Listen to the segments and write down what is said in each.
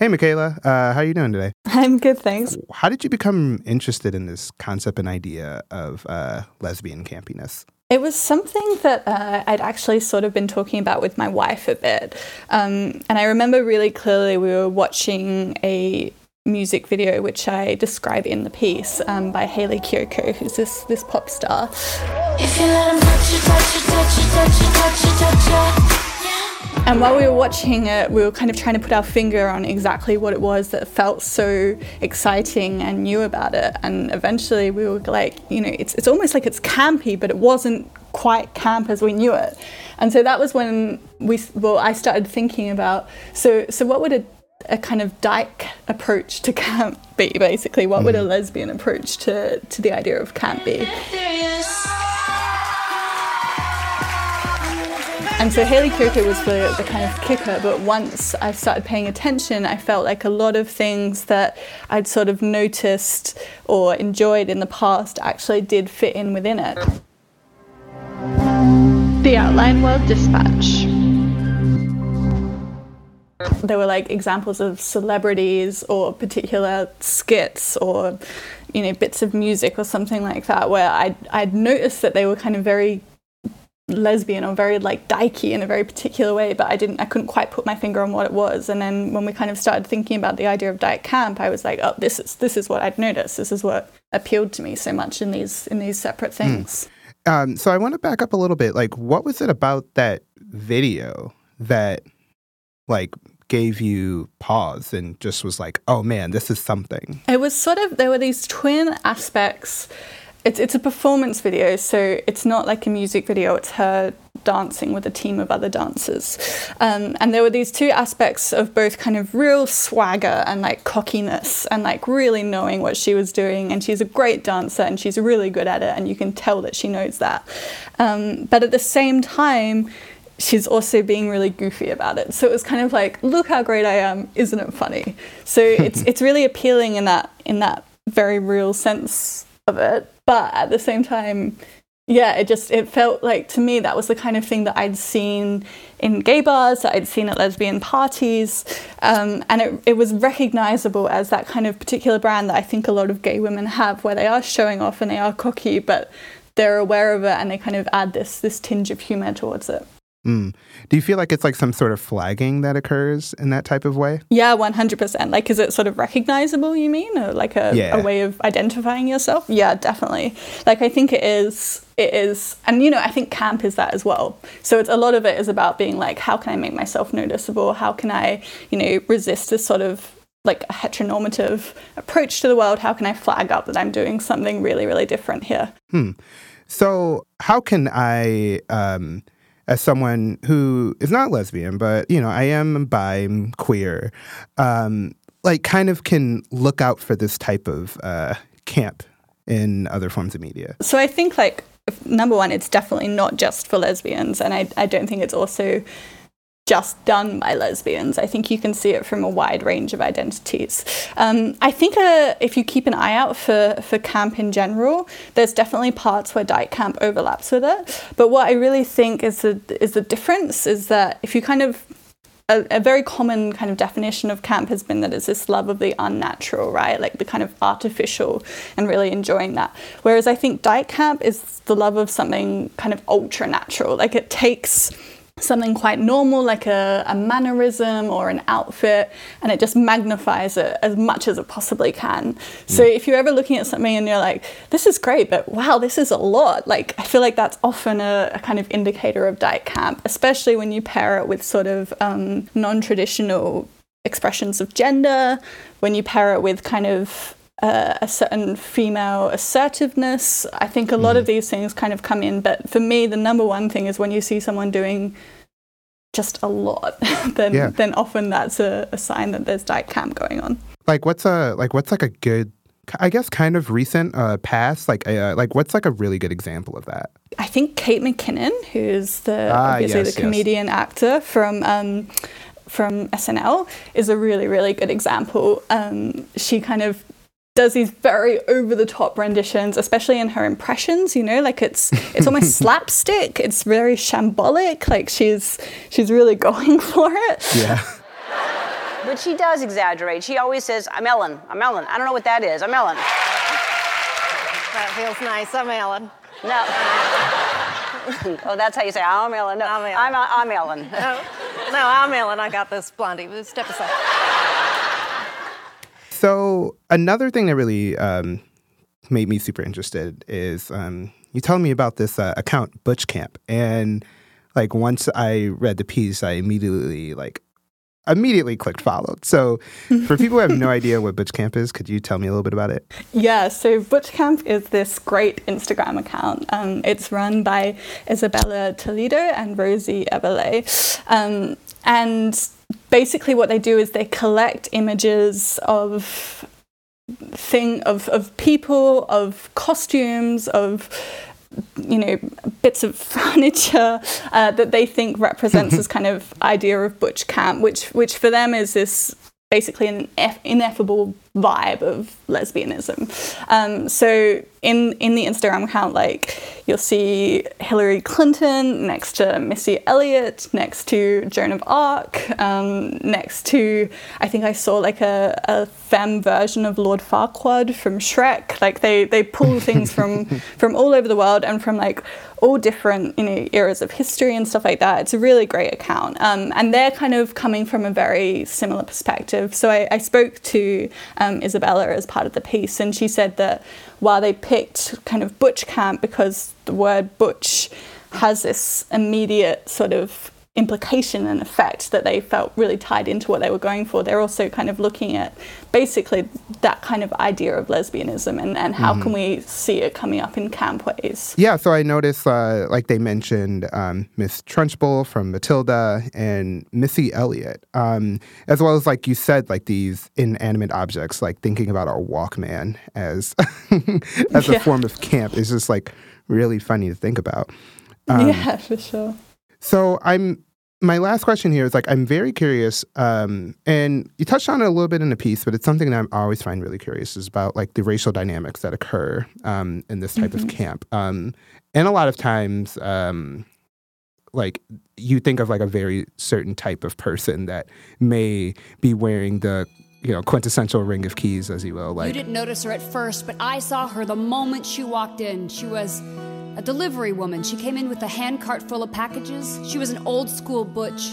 Hey, Mikaella. Uh, how are you doing today? I'm good, thanks. How did you become interested in this concept and idea of uh, lesbian campiness? It was something that uh, I'd actually sort of been talking about with my wife a bit. Um, and I remember really clearly we were watching a music video, which I describe in the piece um, by Hayley Kiyoko, who's this, this pop star. And while we were watching it, we were kind of trying to put our finger on exactly what it was that felt so exciting and new about it. And eventually we were like, you know, it's, it's almost like it's campy, but it wasn't quite camp as we knew it. And so that was when we, well, I started thinking about, so, so what would a, a kind of dyke approach to camp be, basically? What mm. would a mm. lesbian approach to, to the idea of camp be? And so Hayley Kiyoko was the, the kind of kicker, but once I started paying attention, I felt like a lot of things that I'd sort of noticed or enjoyed in the past actually did fit in within it. The Outline World Dispatch. There were like examples of celebrities or particular skits or you know bits of music or something like that where I'd, I'd noticed that they were kind of very lesbian or very like dykey in a very particular way, but I didn't I couldn't quite put my finger on what it was. And then when we kind of started thinking about the idea of dyke camp, I was like, oh, this is this is what I'd noticed. This is what appealed to me so much in these in these separate hmm. things. Mm. Um, so I want to back up a little bit. Like, what was it about that video that like gave you pause and just was like, oh man, this is something? It was sort of there were these twin aspects it's it's a performance video, so it's not like a music video. It's her dancing with a team of other dancers, um, and there were these two aspects of both kind of real swagger and like cockiness, and like really knowing what she was doing. And she's a great dancer, and she's really good at it, and you can tell that she knows that. Um, but at the same time, she's also being really goofy about it. So it was kind of like, look how great I am, isn't it funny? So it's it's really appealing in that in that very real sense of it but at the same time yeah it just it felt like to me that was the kind of thing that i'd seen in gay bars that i'd seen at lesbian parties um, and it, it was recognizable as that kind of particular brand that i think a lot of gay women have where they are showing off and they are cocky but they're aware of it and they kind of add this this tinge of humor towards it Mm. Do you feel like it's like some sort of flagging that occurs in that type of way? Yeah, 100%. Like, is it sort of recognizable, you mean? Or like a, yeah. a way of identifying yourself? Yeah, definitely. Like, I think it is, it is, and you know, I think camp is that as well. So it's a lot of it is about being like, how can I make myself noticeable? How can I, you know, resist this sort of like a heteronormative approach to the world? How can I flag up that I'm doing something really, really different here? Hmm. So, how can I, um, as someone who is not lesbian, but you know, I am bi, I'm queer, um, like kind of can look out for this type of uh, camp in other forms of media. So I think like number one, it's definitely not just for lesbians, and I I don't think it's also just done by lesbians. I think you can see it from a wide range of identities. Um, I think uh, if you keep an eye out for, for camp in general, there's definitely parts where dyke camp overlaps with it. But what I really think is the, is the difference is that if you kind of a, a, very common kind of definition of camp has been that it's this love of the unnatural, right? Like the kind of artificial and really enjoying that. Whereas I think dyke camp is the love of something kind of ultra natural. Like it takes something quite normal like a, a, mannerism or an outfit and it just magnifies it as much as it possibly can so mm. if you're ever looking at something and you're like this is great but wow this is a lot like i feel like that's often a, a kind of indicator of dyke camp especially when you pair it with sort of um, non-traditional expressions of gender when you pair it with kind of uh, a certain female assertiveness. I think a lot mm. of these things kind of come in, but for me, the number one thing is when you see someone doing just a lot, then yeah. then often that's a, a, sign that there's dyke camp going on. Like what's a like what's like a good I guess kind of recent uh, past like uh, like what's like a really good example of that? I think Kate McKinnon, who's the ah, obviously yes, the comedian yes. actor from um, from SNL, is a really really good example. Um, she kind of does these very over the top renditions, especially in her impressions, you know, like it's it's almost slapstick, it's very shambolic, like she's she's really going for it. Yeah. but she does exaggerate. She always says, I'm Ellen. I'm Ellen. I don't know what that is. I'm Ellen. That feels nice. I'm Ellen. No. oh, that's how you say, I'm Ellen. No, I'm Ellen. I'm, uh, I'm Ellen. No, no, I'm Ellen. I got this, Blondie. Step aside. So another thing that really um, made me super interested is um, you telling me about this uh, account Butch Camp, and like once I read the piece, I immediately like immediately clicked followed. So for people who have no idea what Butch Camp is, could you tell me a little bit about it? Yeah, so Butch Camp is this great Instagram account. Um, it's run by Isabella Toledo and Rosie Eberle. Um, and basically what they do is they collect images of thing of, of people, of costumes, of you know bits of furniture uh, that they think represents this kind of idea of butch camp, which which for them is this basically an ineffable vibe of lesbianism. Um, so in in the Instagram account, like you'll see Hillary Clinton next to Missy Elliott, next to Joan of Arc, um, next to I think I saw like a, a femme version of Lord Farquaad from Shrek. Like they they pull things from from all over the world and from like all different you know eras of history and stuff like that. It's a really great account, um, and they're kind of coming from a very similar perspective. So I, I spoke to um, Isabella as part of the piece, and she said that while they picked kind of butch camp because the word butch has this immediate sort of implication and effect that they felt really tied into what they were going for. They're also kind of looking at basically that kind of idea of lesbianism and, and how mm-hmm. can we see it coming up in camp ways. Yeah, so I noticed, uh, like they mentioned, um, Miss Trunchbull from Matilda and Missy Elliott, um, as well as, like you said, like these inanimate objects, like thinking about our Walkman as, as a form of camp is just like really funny to think about. Um, yeah, for sure. So I'm my last question here is like I'm very curious, um, and you touched on it a little bit in the piece, but it's something that I always find really curious is about like the racial dynamics that occur um, in this type mm-hmm. of camp. Um, and a lot of times, um, like you think of like a very certain type of person that may be wearing the you know quintessential ring of keys, as you will. Like you didn't notice her at first, but I saw her the moment she walked in. She was a delivery woman. She came in with a handcart full of packages. She was an old school butch.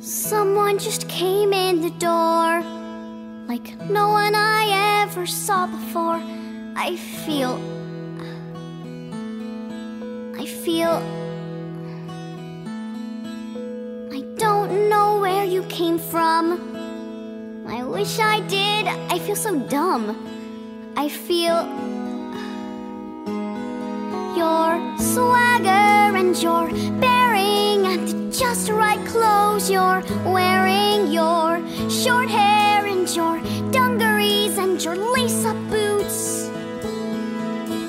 Someone just came in the door like no one I ever saw before. I feel. I feel. I don't know where you came from. I wish I did. I feel so dumb. I feel your swagger and your bearing and just right clothes you're wearing your short hair and your dungarees and your lace-up boots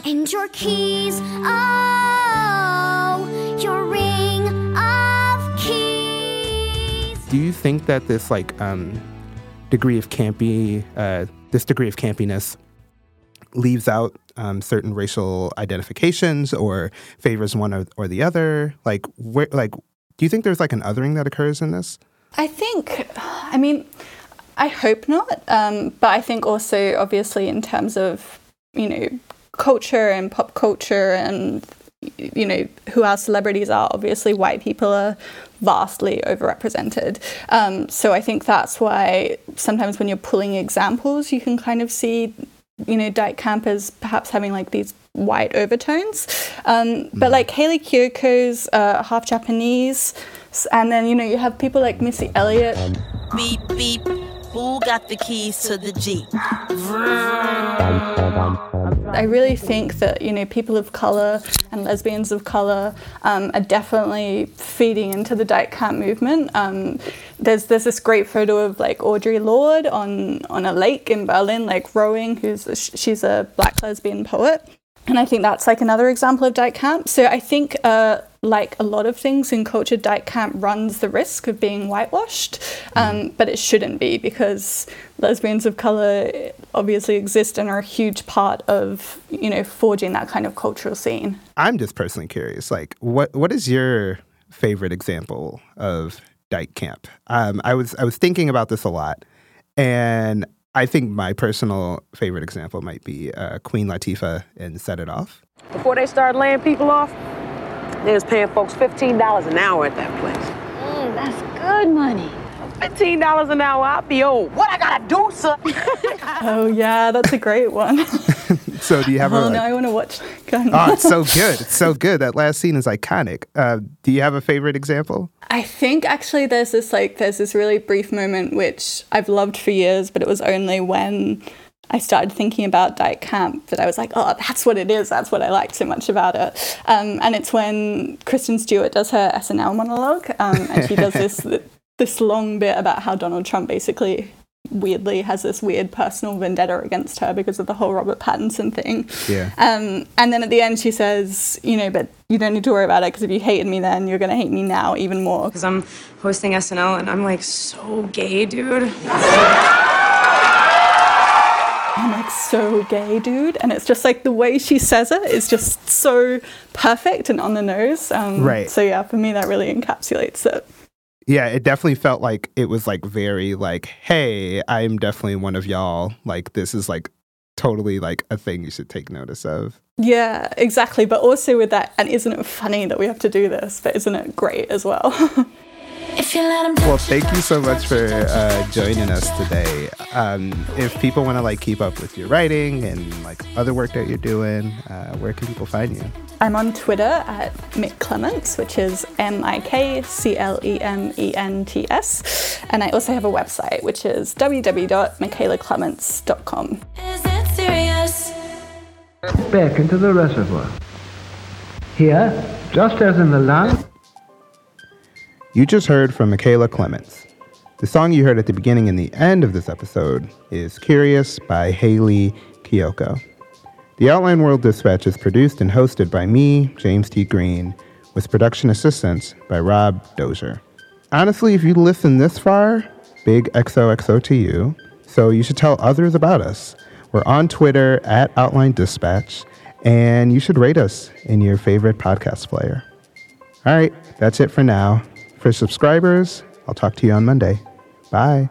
and your keys. Oh your ring of keys. Do you think that this like um degree of campy uh this degree of campiness leaves out um, certain racial identifications or favors one or, or the other? Like, where, like, do you think there's like an othering that occurs in this? I think, I mean, I hope not. Um, but I think also, obviously, in terms of, you know, culture and pop culture and, you know, who our celebrities are, obviously, white people are vastly overrepresented. Um, so I think that's why sometimes when you're pulling examples, you can kind of see you know, Dyke Camp as perhaps having like these white overtones. Um, but like Hayley Kiyoko's uh, half Japanese, and then you know you have people like Missy Elliott. Beep beep. Who got the keys to the Jeep? I really think that you know people of color and lesbians of color um, are definitely feeding into the Dyke Camp movement. Um, there's there's this great photo of like Audre Lorde on on a lake in Berlin, like rowing. Who's a, she's a black lesbian poet, and I think that's like another example of Dyke Camp. So I think, uh, like a lot of things in culture, Dyke Camp runs the risk of being whitewashed, um, mm. but it shouldn't be because lesbians of color obviously exist and are a huge part of you know forging that kind of cultural scene. I'm just personally curious, like what what is your favorite example of Dyke Camp. Um, I was I was thinking about this a lot, and I think my personal favorite example might be uh, Queen Latifah and "Set It Off." Before they started laying people off, they was paying folks fifteen dollars an hour at that place. Mm, that's good money. Fifteen dollars an hour, I'll be old. What I gotta do, sir? Oh yeah, that's a great one. So do you have a? oh like- no, I want to watch. Go on. oh, it's so good! It's so good. That last scene is iconic. Uh, do you have a favorite example? I think actually there's this like there's this really brief moment which I've loved for years, but it was only when I started thinking about Dyke Camp that I was like, oh, that's what it is. That's what I like so much about it. Um, and it's when Kristen Stewart does her SNL monologue, um, and she does this this long bit about how Donald Trump basically weirdly has this weird personal vendetta against her because of the whole Robert Pattinson thing. Yeah. Um, and then at the end, she says, you know, but you don't need to worry about it because if you hated me then, you're going to hate me now even more. Because I'm hosting SNL and I'm like so gay, dude. I'm like so gay, dude. And it's just like the way she says it is just so perfect and on the nose. Um, Right. So yeah, for me, that really encapsulates it. Yeah, it definitely felt like it was like very like, hey, I'm definitely one of y'all. Like this is like totally like a thing you should take notice of. Yeah, exactly. But also with that, and isn't it funny that we have to do this? But isn't it great as well? Well, thank you so much for uh, joining us today. Um, if people want to like keep up with your writing and like other work that you're doing, uh, where can people find you? I'm on Twitter at Mick Clements, which is M I K C L E M E N T S. And I also have a website, which is www.mikaellaclements.com. back into the reservoir. Here, just as in the last. You just heard from Mikaella Clements. The song you heard at the beginning and the end of this episode is Curious by Hayley Kiyoko. The Outline World Dispatch is produced and hosted by me, James T. Green, with production assistance by Rob Dozier. Honestly, if you listen this far, big XOXO to you, so you should tell others about us. We're on Twitter at Outline Dispatch, and you should rate us in your favorite podcast player. All right, that's it for now. For subscribers, I'll talk to you on Monday. Bye.